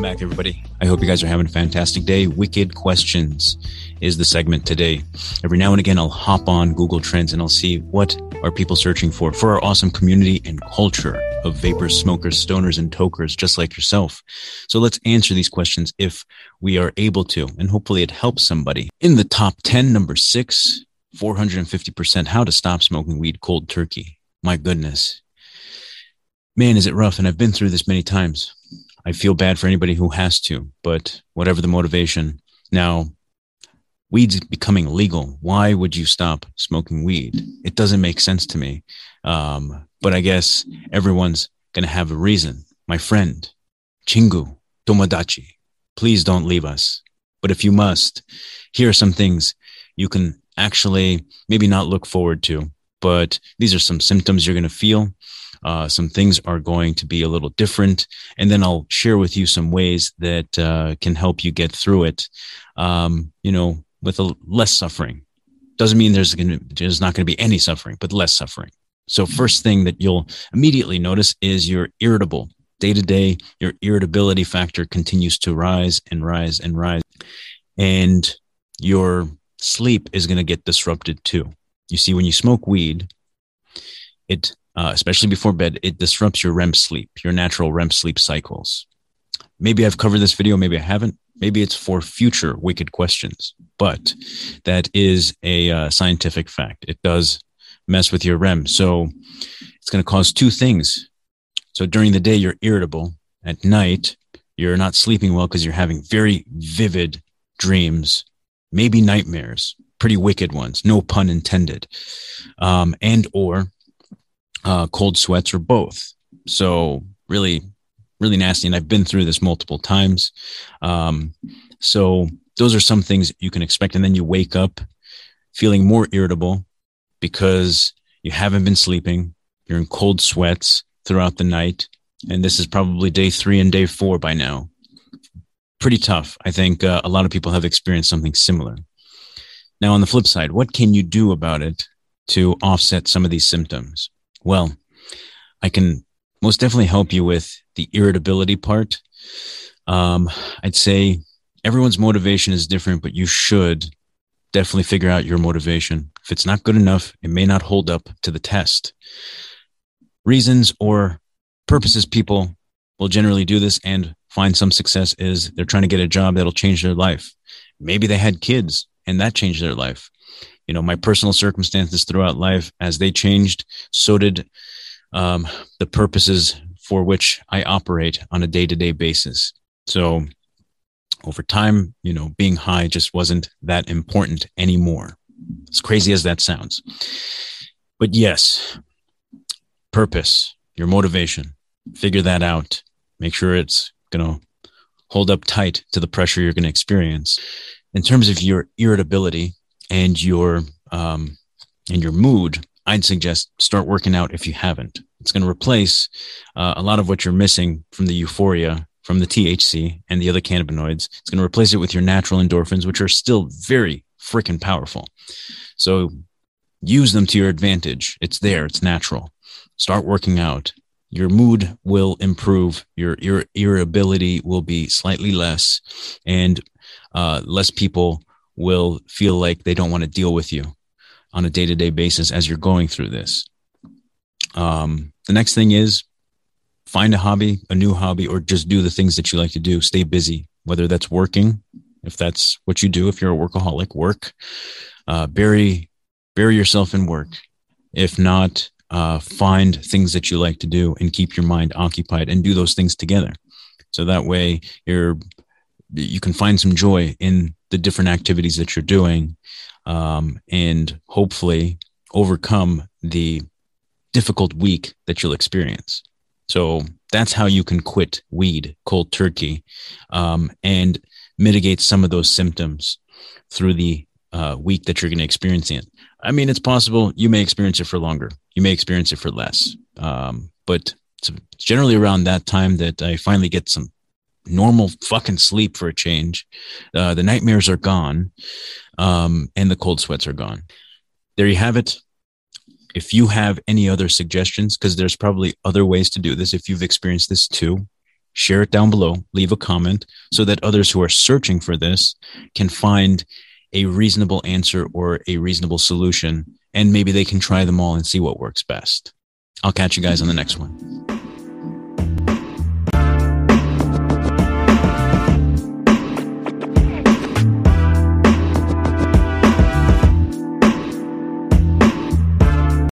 Welcome back, everybody. I hope you guys are having a fantastic day. Wicked Questions is the segment today. Every now and again, I'll hop on Google Trends and I'll see what are people searching for for our awesome community and culture of vapors, smokers, stoners, and tokers, just like yourself. So let's answer these questions if we are able to, and hopefully it helps somebody. In the top 10, number six, 450% how to stop smoking weed cold turkey. My goodness. Man, is it rough. And I've been through this many times. I feel bad for anybody who has to, but whatever the motivation. Now, weed's becoming legal. Why would you stop smoking weed? It doesn't make sense to me. Um, but I guess everyone's going to have a reason. My friend, Chingu Tomodachi, please don't leave us. But if you must, here are some things you can actually maybe not look forward to, but these are some symptoms you're going to feel. Uh, some things are going to be a little different. And then I'll share with you some ways that uh, can help you get through it, um, you know, with a less suffering. Doesn't mean there's, gonna, there's not going to be any suffering, but less suffering. So, first thing that you'll immediately notice is you're irritable. Day to day, your irritability factor continues to rise and rise and rise. And your sleep is going to get disrupted too. You see, when you smoke weed, it uh, especially before bed, it disrupts your REM sleep, your natural REM sleep cycles. Maybe I've covered this video, maybe I haven't. Maybe it's for future wicked questions, but that is a uh, scientific fact. It does mess with your REM. So it's going to cause two things. So during the day, you're irritable. At night, you're not sleeping well because you're having very vivid dreams, maybe nightmares, pretty wicked ones, no pun intended. Um, and or uh, cold sweats, or both. So really, really nasty. And I've been through this multiple times. Um, so those are some things you can expect. And then you wake up feeling more irritable because you haven't been sleeping. You're in cold sweats throughout the night. And this is probably day three and day four by now. Pretty tough. I think uh, a lot of people have experienced something similar. Now, on the flip side, what can you do about it to offset some of these symptoms? Well, I can most definitely help you with the irritability part. Um, I'd say everyone's motivation is different, but you should definitely figure out your motivation. If it's not good enough, it may not hold up to the test. Reasons or purposes people will generally do this and find some success is they're trying to get a job that'll change their life. Maybe they had kids and that changed their life you know my personal circumstances throughout life as they changed so did um, the purposes for which i operate on a day-to-day basis. So over time you know being high just wasn't that important anymore as crazy as that sounds. But yes purpose your motivation figure that out. Make sure it's going to hold up tight to the pressure you're going to experience. In terms of your irritability and your um, and your mood, I'd suggest start working out if you haven't. It's going to replace uh, a lot of what you're missing from the euphoria, from the THC and the other cannabinoids. It's going to replace it with your natural endorphins, which are still very freaking powerful. So use them to your advantage. It's there. It's natural. Start working out. Your mood will improve. Your, your irritability will be slightly less and uh, less people will feel like they don't want to deal with you on a day to day basis as you're going through this. Um, the next thing is find a hobby, a new hobby, or just do the things that you like to do. Stay busy, whether that's working, if that's what you do, if you're a workaholic, work. Uh, bury bury yourself in work. If not, uh, find things that you like to do and keep your mind occupied and do those things together. So that way you're you can find some joy in the different activities that you're doing um, and hopefully overcome the difficult week that you'll experience. So that's how you can quit weed cold turkey um, and mitigate some of those symptoms through the uh, week that you're going to experience it. I mean, it's possible you may experience it for longer, you may experience it for less, um, but it's generally around that time that I finally get some normal fucking sleep for a change. Uh, the nightmares are gone, um, and the cold sweats are gone. There you have it. If you have any other suggestions, because there's probably other ways to do this, if you've experienced this too, share it down below, leave a comment so that others who are searching for this can find a reasonable answer or a reasonable solution. And maybe they can try them all and see what works best. I'll catch you guys on the next one.